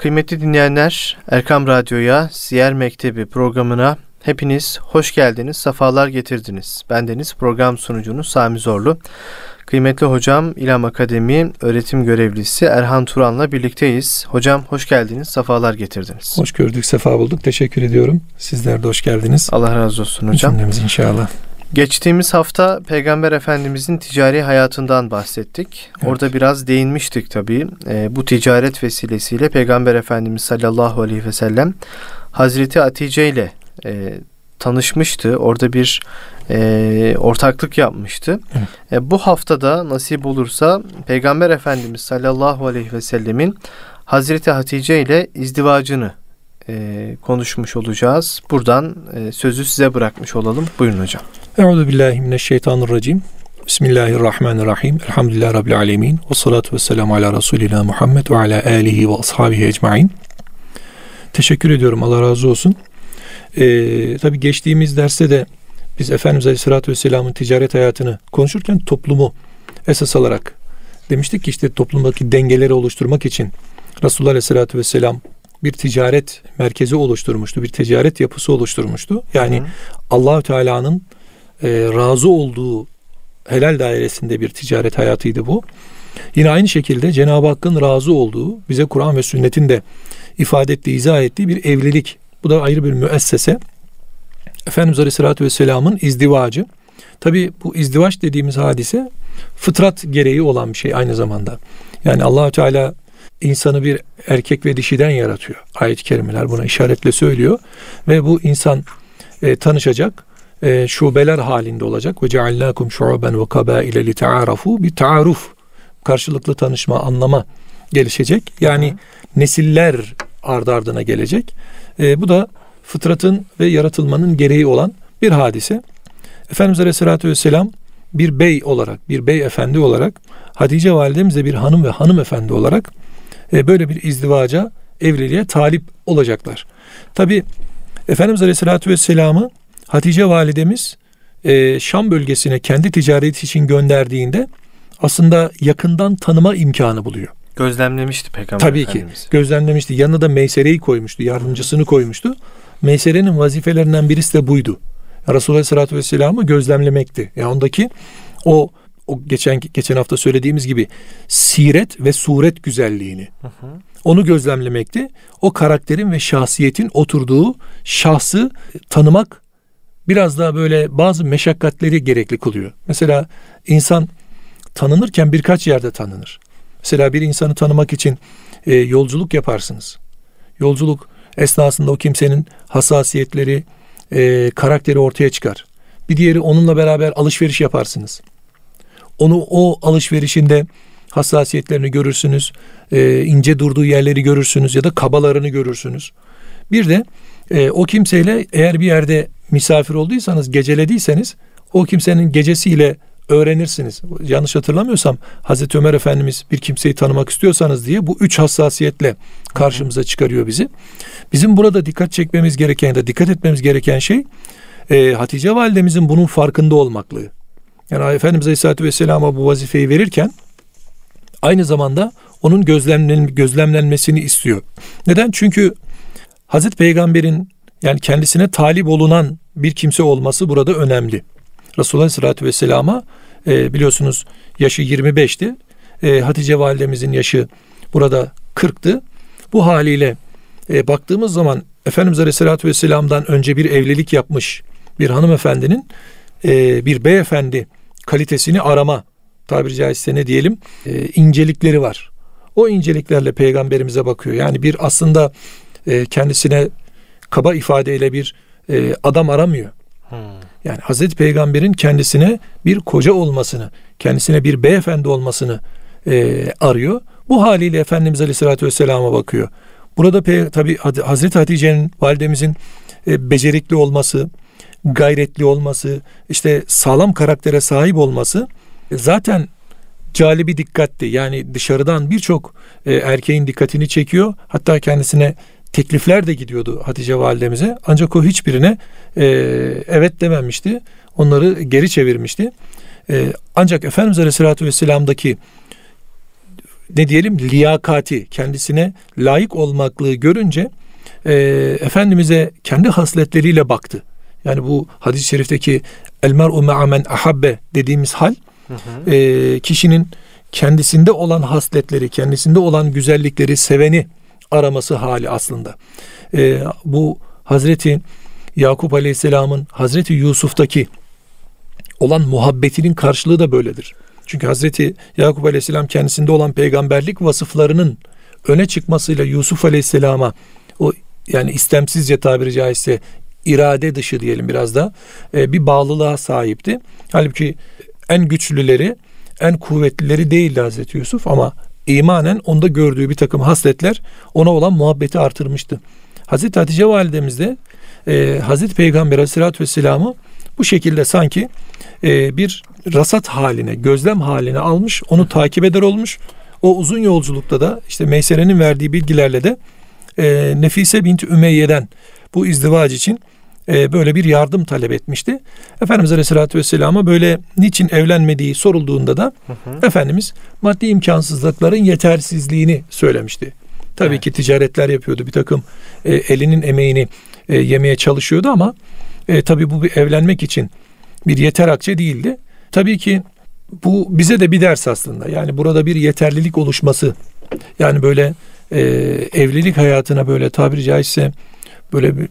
Kıymetli dinleyenler, Erkam Radyo'ya, Siyer Mektebi programına hepiniz hoş geldiniz, sefalar getirdiniz. Bendeniz program sunucunuz Sami Zorlu. Kıymetli hocam İlham Akademi öğretim görevlisi Erhan Turan'la birlikteyiz. Hocam hoş geldiniz, sefalar getirdiniz. Hoş gördük, sefa bulduk. Teşekkür ediyorum. Sizler de hoş geldiniz. Allah razı olsun hocam. Cümlemiz inşallah. Geçtiğimiz hafta Peygamber Efendimizin ticari hayatından bahsettik. Evet. Orada biraz değinmiştik tabii. E, bu ticaret vesilesiyle Peygamber Efendimiz sallallahu aleyhi ve sellem Hazreti Hatice ile e, tanışmıştı. Orada bir e, ortaklık yapmıştı. Evet. E, bu haftada nasip olursa Peygamber Efendimiz sallallahu aleyhi ve sellemin Hazreti Hatice ile izdivacını e, konuşmuş olacağız. Buradan e, sözü size bırakmış olalım. Buyurun hocam. Euzu billahi mineşşeytanirracim. Bismillahirrahmanirrahim. Elhamdülillahi Rabbil alemin. Ve salatu ve selamu ala Resulina Muhammed ve ala alihi ve ashabihi ecmain. Teşekkür ediyorum. Allah razı olsun. Ee, tabi geçtiğimiz derste de biz Efendimiz Aleyhisselatü Vesselam'ın ticaret hayatını konuşurken toplumu esas alarak demiştik ki işte toplumdaki dengeleri oluşturmak için Resulullah Aleyhisselatü Vesselam bir ticaret merkezi oluşturmuştu. Bir ticaret yapısı oluşturmuştu. Yani Allahü Teala'nın e, razı olduğu helal dairesinde bir ticaret hayatıydı bu. Yine aynı şekilde Cenab-ı Hakk'ın razı olduğu, bize Kur'an ve sünnetin de ifade ettiği, izah ettiği bir evlilik. Bu da ayrı bir müessese. Efendimiz Aleyhisselatü Vesselam'ın izdivacı. Tabi bu izdivaç dediğimiz hadise fıtrat gereği olan bir şey aynı zamanda. Yani allah Teala insanı bir erkek ve dişiden yaratıyor. Ayet-i kerimeler buna işaretle söylüyor. Ve bu insan e, tanışacak, e, şubeler halinde olacak. Ve ceallâkum şu'ben ve kabâile li ta'arafu bir taaruf karşılıklı tanışma, anlama gelişecek. Yani nesiller ardı ardına gelecek. E, bu da fıtratın ve yaratılmanın gereği olan bir hadise. Efendimiz Aleyhisselatü Vesselam bir bey olarak, bir bey efendi olarak, Hatice validemiz de bir hanım ve hanımefendi olarak e, böyle bir izdivaca, evliliğe talip olacaklar. Tabi Efendimiz Aleyhisselatü Vesselam'ı Hatice validemiz e, Şam bölgesine kendi ticareti için gönderdiğinde aslında yakından tanıma imkanı buluyor. Gözlemlemişti Peygamber Tabii Efendimiz. ki gözlemlemişti. Yanına da Meysere'yi koymuştu, yardımcısını koymuştu. Meysere'nin vazifelerinden birisi de buydu. Resulullah Aleyhisselatü Vesselam'ı gözlemlemekti. Yani ondaki o o geçen geçen hafta söylediğimiz gibi siret ve suret güzelliğini hı hı. onu gözlemlemekti. O karakterin ve şahsiyetin oturduğu şahsı tanımak biraz daha böyle bazı meşakkatleri gerekli kılıyor. Mesela insan tanınırken birkaç yerde tanınır. Mesela bir insanı tanımak için e, yolculuk yaparsınız. Yolculuk esnasında o kimsenin hassasiyetleri, e, karakteri ortaya çıkar. Bir diğeri onunla beraber alışveriş yaparsınız. Onu o alışverişinde hassasiyetlerini görürsünüz, e, ince durduğu yerleri görürsünüz ya da kabalarını görürsünüz. Bir de e, o kimseyle eğer bir yerde misafir olduysanız, gecelediyseniz o kimsenin gecesiyle öğrenirsiniz. Yanlış hatırlamıyorsam Hazreti Ömer Efendimiz bir kimseyi tanımak istiyorsanız diye bu üç hassasiyetle karşımıza çıkarıyor bizi. Bizim burada dikkat çekmemiz gereken ya da dikkat etmemiz gereken şey e, Hatice validemizin bunun farkında olmaklığı. Yani Efendimiz Aleyhisselatü Vesselam'a bu vazifeyi verirken aynı zamanda onun gözlemlen, gözlemlenmesini istiyor. Neden? Çünkü Hazreti Peygamber'in yani kendisine talip olunan bir kimse olması burada önemli. Resulullah Aleyhisselatü Vesselam'a e, biliyorsunuz yaşı 25'ti. E, Hatice validemizin yaşı burada 40'tı. Bu haliyle e, baktığımız zaman Efendimiz Aleyhisselatü Vesselam'dan önce bir evlilik yapmış bir hanımefendinin e, bir beyefendi kalitesini arama tabiri caizse ne diyelim e, incelikleri var. O inceliklerle peygamberimize bakıyor. Yani bir aslında e, kendisine kaba ifadeyle bir e, adam aramıyor. Hmm. Yani Hazreti Peygamber'in kendisine bir koca olmasını, kendisine bir beyefendi olmasını e, arıyor. Bu haliyle Efendimiz Aleyhisselatü Vesselam'a bakıyor. Burada tabi Hazreti Hatice'nin validemizin e, becerikli olması, gayretli olması, işte sağlam karaktere sahip olması e, zaten calibi dikkatti. Yani dışarıdan birçok e, erkeğin dikkatini çekiyor. Hatta kendisine teklifler de gidiyordu Hatice validemize. Ancak o hiçbirine e, evet dememişti. Onları geri çevirmişti. E, ancak Efendimiz Aleyhisselatü Vesselam'daki ne diyelim liyakati kendisine layık olmaklığı görünce e, Efendimiz'e kendi hasletleriyle baktı. Yani bu hadis-i şerifteki el mer'u me'amen ahabbe dediğimiz hal hı hı. E, kişinin kendisinde olan hasletleri, kendisinde olan güzellikleri seveni araması hali aslında. E, bu Hazreti Yakup Aleyhisselam'ın Hazreti Yusuf'taki olan muhabbetinin karşılığı da böyledir. Çünkü Hazreti Yakup Aleyhisselam kendisinde olan peygamberlik vasıflarının öne çıkmasıyla Yusuf Aleyhisselam'a o yani istemsizce tabiri caizse irade dışı diyelim biraz da e, bir bağlılığa sahipti. Halbuki en güçlüleri, en kuvvetlileri değildi Hazreti Yusuf ama imanen onda gördüğü bir takım hasletler ona olan muhabbeti artırmıştı. Hazreti Hatice validemiz de e, Hazreti Peygamber Aleyhisselatü Vesselam'ı bu şekilde sanki e, bir rasat haline, gözlem haline almış, onu takip eder olmuş. O uzun yolculukta da işte Meysere'nin verdiği bilgilerle de e, Nefise binti Ümeyye'den bu izdivac için e, böyle bir yardım talep etmişti. Efendimiz Aleyhisselatü Vesselam'a böyle niçin evlenmediği sorulduğunda da hı hı. Efendimiz maddi imkansızlıkların yetersizliğini söylemişti. Tabii evet. ki ticaretler yapıyordu. Bir takım e, elinin emeğini e, yemeye çalışıyordu ama e, tabii bu bir evlenmek için bir yeter akçe değildi. Tabii ki bu bize de bir ders aslında. Yani burada bir yeterlilik oluşması. Yani böyle e, evlilik hayatına böyle tabiri caizse böyle bir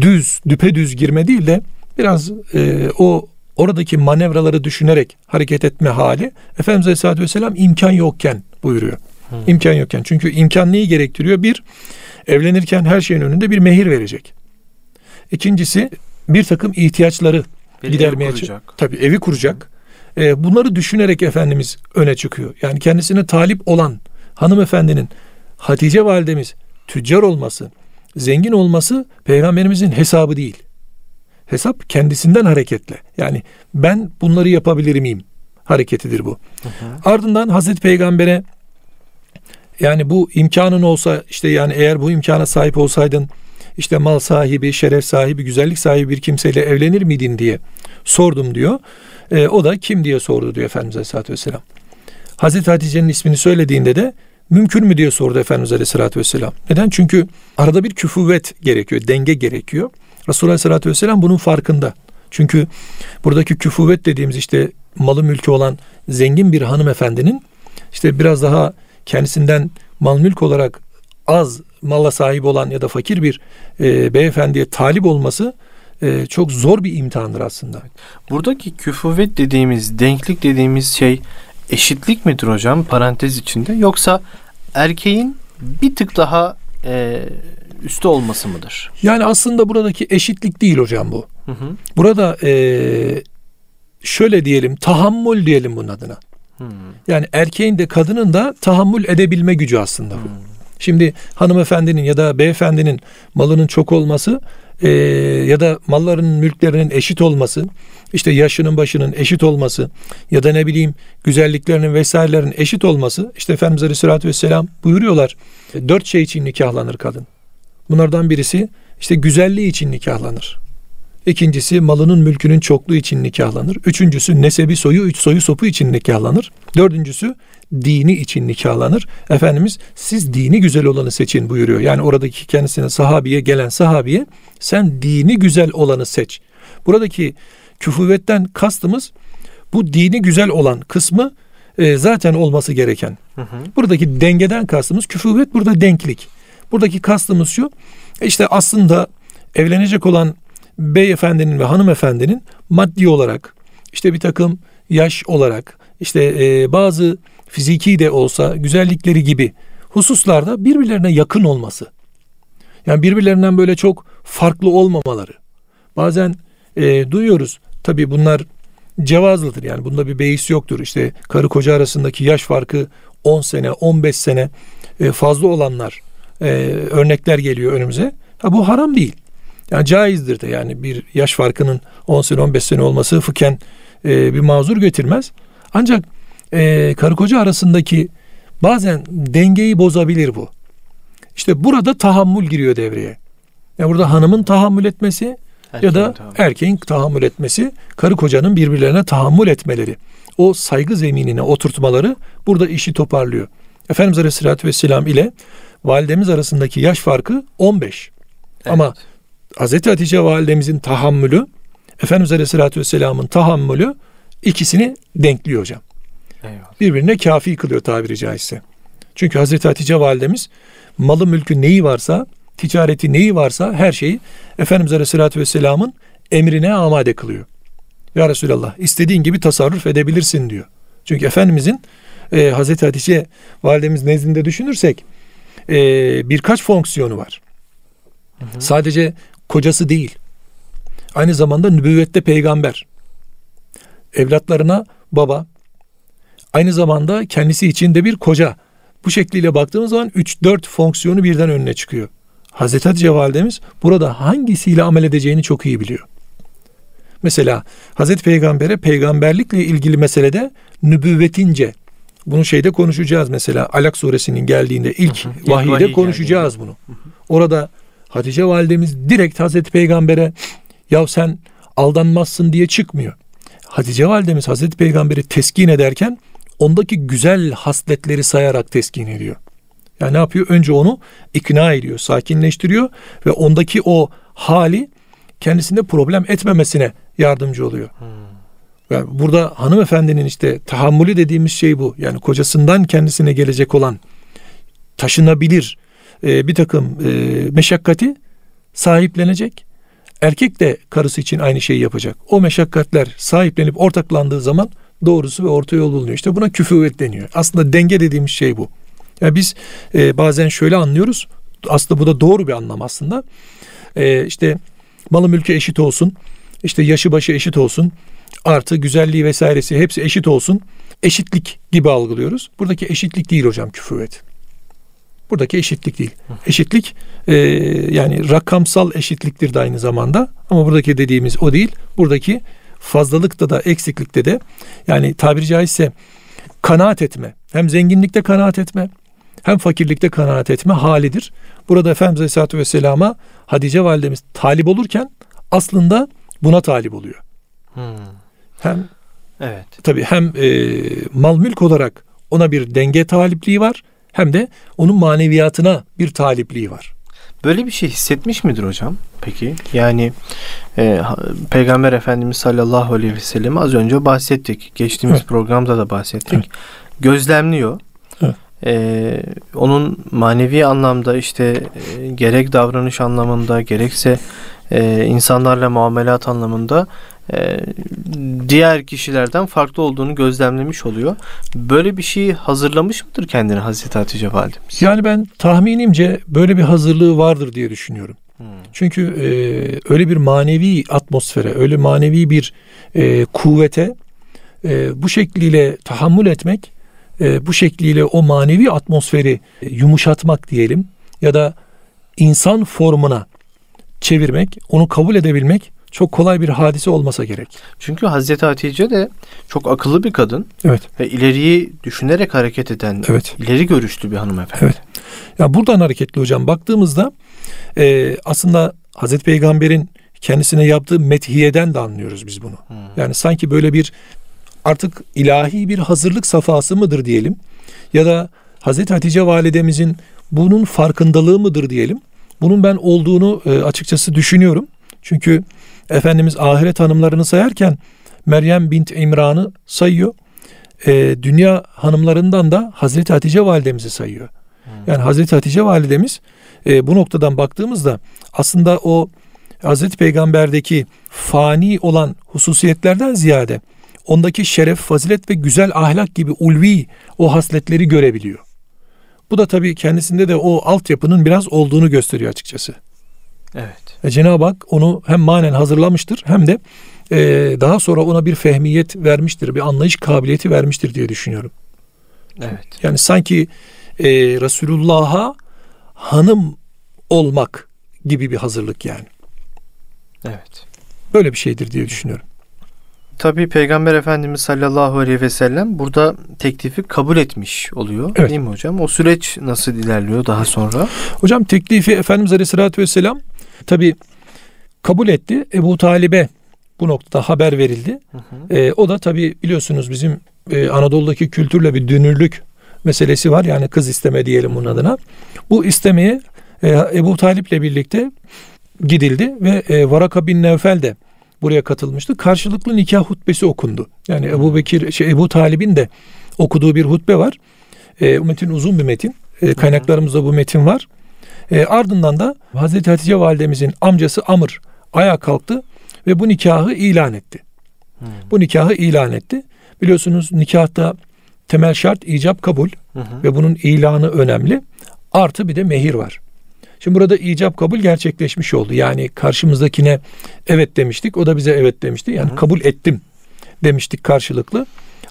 düz, düpedüz girme değil de biraz e, o oradaki manevraları düşünerek hareket etme hali Efendimiz Aleyhisselatü Vesselam imkan yokken buyuruyor. Hmm. İmkan yokken. Çünkü imkan neyi gerektiriyor? Bir, evlenirken her şeyin önünde bir mehir verecek. İkincisi bir takım ihtiyaçları bir gidermeye kuracak. Tabii evi kuracak. E, bunları düşünerek Efendimiz öne çıkıyor. Yani kendisine talip olan hanımefendinin Hatice validemiz tüccar olması, zengin olması peygamberimizin hesabı değil. Hesap kendisinden hareketle. Yani ben bunları yapabilir miyim? Hareketidir bu. Hı hı. Ardından Hazreti Peygamber'e yani bu imkanın olsa işte yani eğer bu imkana sahip olsaydın işte mal sahibi, şeref sahibi, güzellik sahibi bir kimseyle evlenir miydin diye sordum diyor. E, o da kim diye sordu diyor Efendimiz Aleyhisselatü Vesselam. Hazreti Hatice'nin ismini söylediğinde de mümkün mü diye sordu Efendimiz Aleyhisselatü Vesselam. Neden? Çünkü arada bir küfüvet gerekiyor, denge gerekiyor. Resulullah Aleyhisselatü Vesselam bunun farkında. Çünkü buradaki küfüvet dediğimiz işte malı mülkü olan zengin bir hanımefendinin işte biraz daha kendisinden mal mülk olarak az malla sahip olan ya da fakir bir e, beyefendiye talip olması e, çok zor bir imtihandır aslında. Buradaki küfüvet dediğimiz, denklik dediğimiz şey eşitlik midir hocam parantez içinde yoksa erkeğin bir tık daha e, üstte olması mıdır? Yani aslında buradaki eşitlik değil hocam bu. Hı hı. Burada e, şöyle diyelim tahammül diyelim bunun adına. Hı. Yani erkeğin de kadının da tahammül edebilme gücü aslında bu. Hı. Şimdi hanımefendinin ya da beyefendinin malının çok olması e, ya da malların mülklerinin eşit olması, işte yaşının başının eşit olması ya da ne bileyim güzelliklerinin vesairelerin eşit olması işte Efendimiz Aleyhisselatü Vesselam buyuruyorlar dört şey için nikahlanır kadın. Bunlardan birisi işte güzelliği için nikahlanır. İkincisi malının mülkünün çokluğu için nikahlanır. Üçüncüsü nesebi soyu, üç soyu sopu için nikahlanır. Dördüncüsü dini için nikahlanır. Efendimiz siz dini güzel olanı seçin buyuruyor. Yani oradaki kendisine sahabiye gelen sahabiye sen dini güzel olanı seç. Buradaki küfüvetten kastımız bu dini güzel olan kısmı e, zaten olması gereken. Hı hı. Buradaki dengeden kastımız küfüvet burada denklik. Buradaki kastımız şu işte aslında evlenecek olan beyefendinin ve hanımefendinin maddi olarak işte bir takım yaş olarak işte e, bazı fiziki de olsa güzellikleri gibi hususlarda birbirlerine yakın olması. Yani birbirlerinden böyle çok farklı olmamaları. Bazen e, duyuyoruz tabi bunlar cevazlıdır yani bunda bir beis yoktur. İşte karı koca arasındaki yaş farkı 10 sene 15 sene e, fazla olanlar e, örnekler geliyor önümüze. Ha, bu haram değil. Yani caizdir de yani bir yaş farkının 10 sene 15 sene olması fıkhen e, bir mazur götürmez. Ancak e, karı koca arasındaki bazen dengeyi bozabilir bu. İşte burada tahammül giriyor devreye. Yani burada hanımın tahammül etmesi erkeğin ya da tahammül. erkeğin tahammül etmesi, karı kocanın birbirlerine tahammül etmeleri. O saygı zeminine oturtmaları burada işi toparlıyor. Efendimiz Aleyhisselatü Vesselam ile validemiz arasındaki yaş farkı 15. Evet. Ama Hazreti Hatice validemizin tahammülü Efendimiz Aleyhisselatü Vesselam'ın tahammülü ikisini denkliyor hocam. Eyvallah. Birbirine kafi kılıyor tabiri caizse. Çünkü Hazreti Hatice validemiz malı mülkü neyi varsa, ticareti neyi varsa her şeyi Efendimiz Aleyhisselatü Vesselam'ın emrine amade kılıyor. Ya Resulallah istediğin gibi tasarruf edebilirsin diyor. Çünkü Efendimizin e, Hazreti Hatice validemiz nezdinde düşünürsek e, birkaç fonksiyonu var. Hı hı. Sadece kocası değil. Aynı zamanda nübüvvette peygamber. Evlatlarına baba. Aynı zamanda kendisi için de bir koca. Bu şekliyle baktığımız zaman 3-4 fonksiyonu birden önüne çıkıyor. Hazreti Hatice validemiz burada hangisiyle amel edeceğini çok iyi biliyor. Mesela Hazreti Peygamber'e peygamberlikle ilgili meselede nübüvvetince bunu şeyde konuşacağız mesela Alak suresinin geldiğinde ilk, hı hı. vahiy konuşacağız geldiğinde. bunu. Hı hı. Orada Hatice validemiz direkt Hazreti Peygamber'e ya sen aldanmazsın diye çıkmıyor. Hatice validemiz Hazreti Peygamber'i teskin ederken ondaki güzel hasletleri sayarak teskin ediyor. Yani ne yapıyor? Önce onu ikna ediyor, sakinleştiriyor ve ondaki o hali kendisinde problem etmemesine yardımcı oluyor. Hmm. Yani burada hanımefendinin işte tahammülü dediğimiz şey bu. Yani kocasından kendisine gelecek olan taşınabilir e, bir takım e, meşakkati sahiplenecek. Erkek de karısı için aynı şeyi yapacak. O meşakkatler sahiplenip ortaklandığı zaman doğrusu ve orta yol bulunuyor. İşte buna küfüvet deniyor. Aslında denge dediğimiz şey bu. Yani biz e, bazen şöyle anlıyoruz. Aslında bu da doğru bir anlam aslında. E, işte malı mülkü eşit olsun. İşte yaşı başı eşit olsun. Artı güzelliği vesairesi hepsi eşit olsun. Eşitlik gibi algılıyoruz. Buradaki eşitlik değil hocam küfüvet. Buradaki eşitlik değil. Eşitlik e, yani rakamsal eşitliktir de aynı zamanda. Ama buradaki dediğimiz o değil. Buradaki fazlalıkta da eksiklikte de yani tabiri caizse kanaat etme. Hem zenginlikte kanaat etme hem fakirlikte kanaat etme halidir. Burada Efendimiz Aleyhisselatü Vesselam'a Hadice validemiz talip olurken aslında buna talip oluyor. Hmm. Hem evet. tabii hem e, mal mülk olarak ona bir denge talipliği var hem de onun maneviyatına bir talipliği var. Böyle bir şey hissetmiş midir hocam? Peki yani e, Peygamber Efendimiz sallallahu aleyhi ve sellem az önce bahsettik. Geçtiğimiz evet. programda da bahsettik. Evet. Gözlemliyor. Evet. E, onun manevi anlamda işte e, gerek davranış anlamında gerekse e, insanlarla muamelat anlamında diğer kişilerden farklı olduğunu gözlemlemiş oluyor. Böyle bir şeyi hazırlamış mıdır kendini Hazreti Hatice validemiz? Yani ben tahminimce böyle bir hazırlığı vardır diye düşünüyorum. Hmm. Çünkü e, öyle bir manevi atmosfere, öyle manevi bir e, kuvvete e, bu şekliyle tahammül etmek, e, bu şekliyle o manevi atmosferi yumuşatmak diyelim ya da insan formuna çevirmek, onu kabul edebilmek çok kolay bir hadise olmasa gerek. Çünkü Hazreti Hatice de çok akıllı bir kadın. Evet. Ve ileriyi düşünerek hareket eden, evet. ileri görüşlü bir hanımefendi. Evet. Ya buradan hareketli hocam baktığımızda e, aslında Hazreti Peygamber'in kendisine yaptığı methiyeden de anlıyoruz biz bunu. Hmm. Yani sanki böyle bir artık ilahi bir hazırlık safhası mıdır diyelim ya da Hazreti Hatice validemizin bunun farkındalığı mıdır diyelim. Bunun ben olduğunu e, açıkçası düşünüyorum. Çünkü Efendimiz ahiret hanımlarını sayarken Meryem bint İmran'ı sayıyor. E, dünya hanımlarından da Hazreti Hatice validemizi sayıyor. Hmm. Yani Hazreti Hatice validemiz e, bu noktadan baktığımızda aslında o Hazreti Peygamber'deki fani olan hususiyetlerden ziyade ondaki şeref, fazilet ve güzel ahlak gibi ulvi o hasletleri görebiliyor. Bu da tabii kendisinde de o altyapının biraz olduğunu gösteriyor açıkçası. Evet. E, Cenab-ı Hak onu hem manen hazırlamıştır hem de e, daha sonra ona bir fehmiyet vermiştir, bir anlayış kabiliyeti vermiştir diye düşünüyorum. Evet. Yani sanki e, Resulullah'a hanım olmak gibi bir hazırlık yani. Evet. Böyle bir şeydir diye düşünüyorum. Tabi Peygamber Efendimiz sallallahu aleyhi ve sellem burada teklifi kabul etmiş oluyor. Evet. Değil mi hocam? O süreç nasıl ilerliyor daha sonra? Hocam teklifi Efendimiz aleyhissalatü vesselam tabi kabul etti. Ebu Talib'e bu noktada haber verildi. Hı hı. E, o da tabi biliyorsunuz bizim e, Anadolu'daki kültürle bir dünürlük meselesi var. Yani kız isteme diyelim bunun adına. Bu istemeye e, Ebu Talip'le birlikte gidildi ve e, Varaka bin Nevfel de buraya katılmıştı. Karşılıklı nikah hutbesi okundu. Yani Ebu Bekir, şey, Ebu Talib'in de okuduğu bir hutbe var. E, metin uzun bir metin. E, kaynaklarımızda bu metin var. E, ardından da Hazreti Hatice validemizin amcası Amr ayağa kalktı ve bu nikahı ilan etti. Hmm. Bu nikahı ilan etti. Biliyorsunuz nikahta temel şart icap kabul hı ve bunun ilanı önemli. Artı bir de mehir var. Şimdi burada icap kabul gerçekleşmiş oldu. Yani karşımızdakine evet demiştik. O da bize evet demişti. Yani hı kabul ettim demiştik karşılıklı.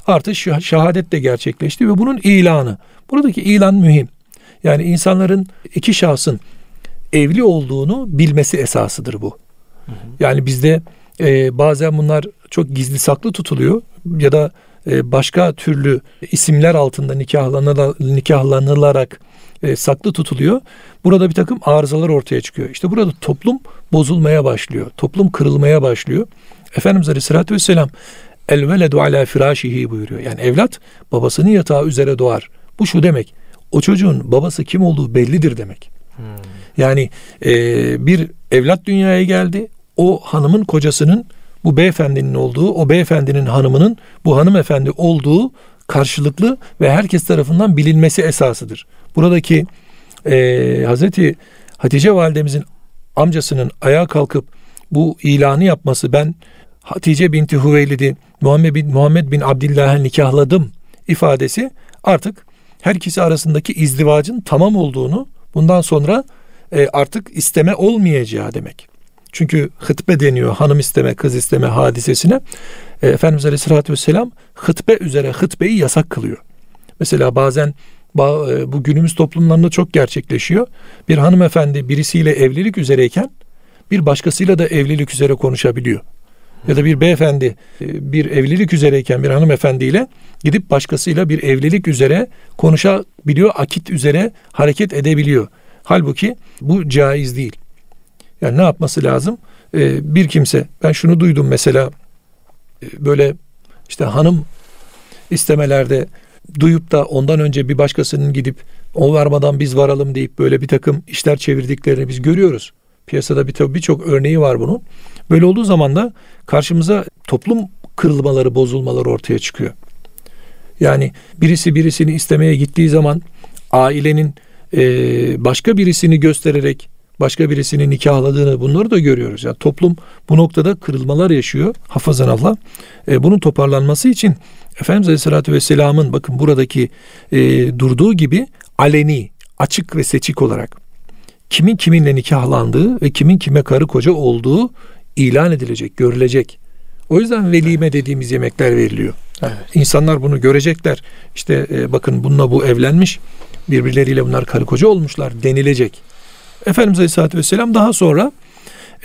Artı şehadet de gerçekleşti ve bunun ilanı. Buradaki ilan mühim. Yani insanların iki şahsın evli olduğunu bilmesi esasıdır bu. Hı hı. Yani bizde e, bazen bunlar çok gizli saklı tutuluyor ya da e, başka türlü isimler altında nikahlanılarak e, saklı tutuluyor. Burada bir takım arızalar ortaya çıkıyor. İşte burada toplum bozulmaya başlıyor. Toplum kırılmaya başlıyor. Efendimiz Aleyhisselatü Vesselam el veledu ala firâşihi buyuruyor. Yani evlat babasının yatağı üzere doğar. Bu şu demek. O çocuğun babası kim olduğu bellidir demek. Hmm. Yani e, bir evlat dünyaya geldi. O hanımın kocasının bu beyefendinin olduğu, o beyefendinin hanımının bu hanımefendi olduğu karşılıklı ve herkes tarafından bilinmesi esasıdır. Buradaki e, Hazreti Hatice validemizin amcasının ayağa kalkıp bu ilanı yapması ben Hatice binti Hüveylid'i Muhammed bin, Muhammed bin Abdillah'a nikahladım ifadesi artık herkesi arasındaki izdivacın tamam olduğunu bundan sonra e, artık isteme olmayacağı demek. Çünkü hıtbe deniyor hanım isteme kız isteme hadisesine. E, Efendimiz Aleyhisselatü Vesselam hıtbe üzere hıtbeyi yasak kılıyor. Mesela bazen bu günümüz toplumlarında çok gerçekleşiyor. Bir hanımefendi birisiyle evlilik üzereyken bir başkasıyla da evlilik üzere konuşabiliyor. Ya da bir beyefendi e, bir evlilik üzereyken bir hanımefendiyle gidip başkasıyla bir evlilik üzere konuşabiliyor, akit üzere hareket edebiliyor. Halbuki bu caiz değil. Yani ne yapması lazım? Ee, bir kimse, ben şunu duydum mesela, e, böyle işte hanım istemelerde duyup da ondan önce bir başkasının gidip o varmadan biz varalım deyip böyle bir takım işler çevirdiklerini biz görüyoruz. Piyasada bir birçok örneği var bunun. Böyle olduğu zaman da karşımıza toplum kırılmaları, bozulmaları ortaya çıkıyor. Yani birisi birisini istemeye gittiği zaman ailenin e, başka birisini göstererek başka birisini nikahladığını bunları da görüyoruz. Yani toplum bu noktada kırılmalar yaşıyor. Hafazan Allah. E, bunun toparlanması için Efendimiz Aleyhisselatü Vesselam'ın bakın buradaki e, durduğu gibi aleni, açık ve seçik olarak kimin kiminle nikahlandığı ve kimin kime karı koca olduğu ilan edilecek, görülecek. O yüzden velime dediğimiz yemekler veriliyor. Evet. İnsanlar bunu görecekler. İşte e, bakın bununla bu evlenmiş, birbirleriyle bunlar karı koca olmuşlar denilecek. Efendimiz Aleyhisselatü Vesselam daha sonra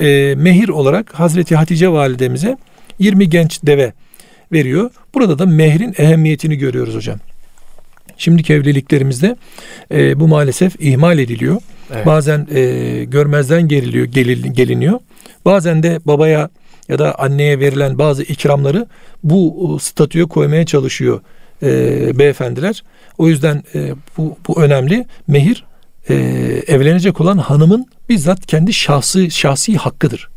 e, mehir olarak Hazreti Hatice validemize 20 genç deve veriyor. Burada da mehrin ehemmiyetini görüyoruz hocam. Şimdiki evliliklerimizde e, bu maalesef ihmal ediliyor. Evet. Bazen e, görmezden geliliyor, gelil, geliniyor. Bazen de babaya ya da anneye verilen bazı ikramları bu e, statüye koymaya çalışıyor e, beyefendiler. O yüzden e, bu, bu önemli. Mehir e, evlenecek olan hanımın bizzat kendi şahsi şahsi hakkıdır.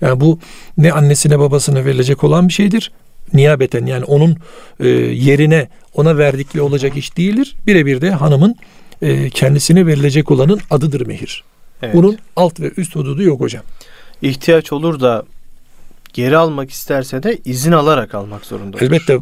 Yani bu ne annesine babasına verilecek olan bir şeydir. Niyabeten yani onun e, yerine ona verdikli olacak iş değildir. Birebir de hanımın e, kendisine verilecek olanın adıdır mehir. Evet. Bunun alt ve üst hududu yok hocam. İhtiyaç olur da geri almak isterse de izin alarak almak zorunda. Elbette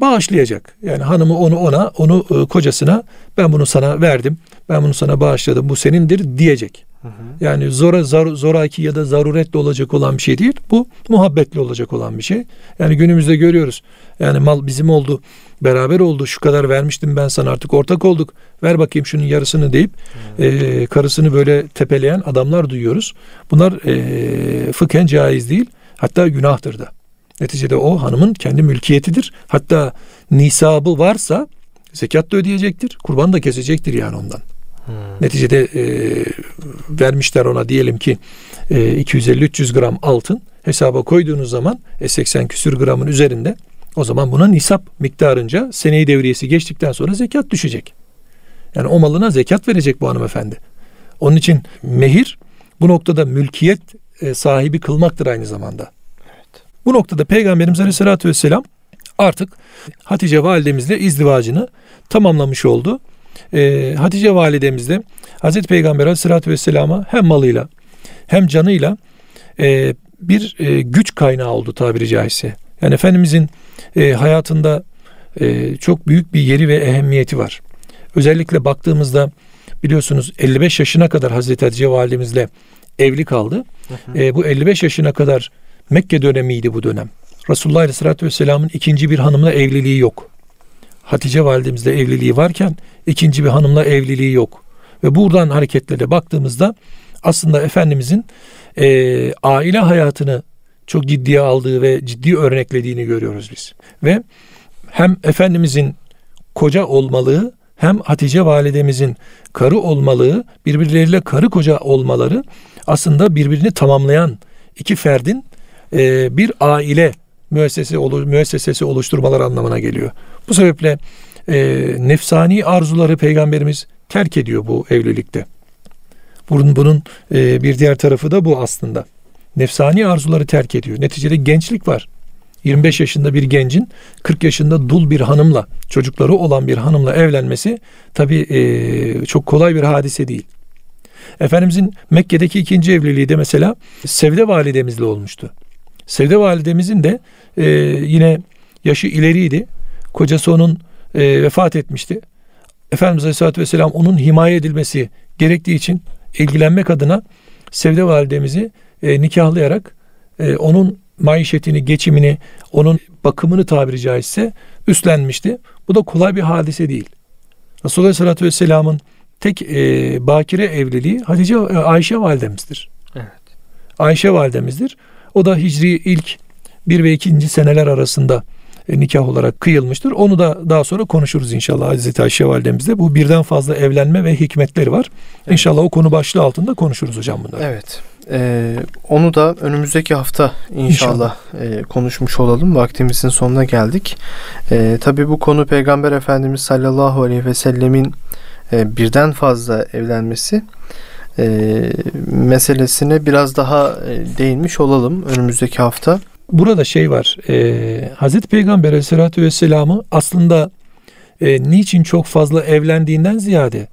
bağışlayacak. Yani hanımı onu ona, onu e, kocasına ben bunu sana verdim. Ben bunu sana bağışladım. Bu senindir diyecek. Hı hı. Yani zora zar, zoraki ya da zaruretle olacak olan bir şey değil. Bu muhabbetle olacak olan bir şey. Yani günümüzde görüyoruz. Yani mal bizim oldu, beraber oldu. Şu kadar vermiştim ben sana artık ortak olduk. Ver bakayım şunun yarısını deyip e, karısını böyle tepeleyen adamlar duyuyoruz. Bunlar e, fıkhen caiz değil. Hatta günahtır da. Neticede o hanımın kendi mülkiyetidir. Hatta nisabı varsa zekat da ödeyecektir. Kurban da kesecektir yani ondan. Hmm. Neticede e, vermişler ona diyelim ki e, 250-300 gram altın hesaba koyduğunuz zaman e, 80 küsür gramın üzerinde O zaman buna nisap miktarınca seneyi devriyesi geçtikten sonra zekat düşecek. Yani o malına zekat verecek bu hanımefendi. Onun için mehir bu noktada mülkiyet e, sahibi kılmaktır aynı zamanda. Evet. Bu noktada Peygamberimiz Aleyhisselatü Vesselam artık Hatice validemizle izdivacını tamamlamış oldu. Ee, Hatice validemiz de Hazreti Peygamber Aleyhisselatü Vesselam'a hem malıyla hem canıyla e, bir e, güç kaynağı oldu tabiri caizse. Yani Efendimizin e, hayatında e, çok büyük bir yeri ve ehemmiyeti var. Özellikle baktığımızda biliyorsunuz 55 yaşına kadar Hazreti Hatice validemizle evli kaldı. Hı hı. E, bu 55 yaşına kadar Mekke dönemiydi bu dönem. Resulullah Aleyhisselatü Vesselam'ın ikinci bir hanımla evliliği yok. Hatice validemizle evliliği varken ikinci bir hanımla evliliği yok. Ve buradan hareketle de baktığımızda aslında Efendimizin e, aile hayatını çok ciddiye aldığı ve ciddi örneklediğini görüyoruz biz. Ve hem Efendimizin koca olmalığı hem Hatice validemizin karı olmalığı, birbirleriyle karı koca olmaları aslında birbirini tamamlayan iki ferdin e, bir aile müessese müessesesi oluşturmalar anlamına geliyor. Bu sebeple e, nefsani arzuları peygamberimiz terk ediyor bu evlilikte. Bunun, bunun e, bir diğer tarafı da bu aslında. Nefsani arzuları terk ediyor. Neticede gençlik var. 25 yaşında bir gencin 40 yaşında dul bir hanımla, çocukları olan bir hanımla evlenmesi tabi e, çok kolay bir hadise değil. Efendimizin Mekke'deki ikinci evliliği de mesela Sevde validemizle olmuştu. Sevde validemizin de e, yine yaşı ileriydi. Kocası onun e, vefat etmişti. Efendimiz Aleyhisselatü Vesselam onun himaye edilmesi gerektiği için ilgilenmek adına Sevde validemizi e, nikahlayarak e, onun maişetini, geçimini, onun bakımını tabiri caizse üstlenmişti. Bu da kolay bir hadise değil. Resulullah Aleyhisselatü Vesselam'ın tek e, bakire evliliği Hatice e, Ayşe validemizdir. Evet. Ayşe validemizdir. O da Hicri ilk bir ve ikinci seneler arasında e, nikah olarak kıyılmıştır. Onu da daha sonra konuşuruz inşallah Hazreti Ayşe validemizde. Bu birden fazla evlenme ve hikmetleri var. Evet. İnşallah o konu başlığı altında konuşuruz hocam bunları. Evet. Ee, onu da önümüzdeki hafta inşallah, inşallah. E, konuşmuş olalım. Vaktimizin sonuna geldik. E, Tabi bu konu Peygamber Efendimiz sallallahu aleyhi ve sellemin e, birden fazla evlenmesi e, meselesine biraz daha e, değinmiş olalım önümüzdeki hafta. Burada şey var. E, Hazreti Peygamber Aleyhisselatü Vesselam'ı aslında e, niçin çok fazla evlendiğinden ziyade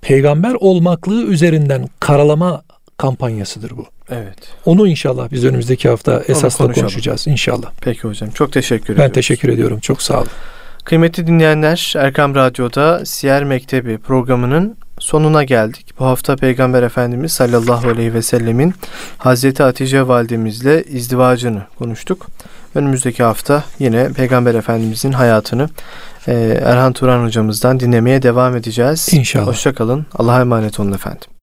peygamber olmaklığı üzerinden karalama kampanyasıdır bu. Evet. Onu inşallah biz önümüzdeki hafta esasla konuşacağız inşallah. Peki hocam. Çok teşekkür ederim. Ben teşekkür ediyorum. Çok sağ olun. Kıymetli dinleyenler Erkam Radyo'da Siyer Mektebi programının sonuna geldik. Bu hafta Peygamber Efendimiz sallallahu aleyhi ve sellemin Hazreti Hatice validemizle izdivacını konuştuk. Önümüzdeki hafta yine Peygamber Efendimizin hayatını e, Erhan Turan hocamızdan dinlemeye devam edeceğiz. İnşallah. Hoşçakalın. Allah'a emanet olun efendim.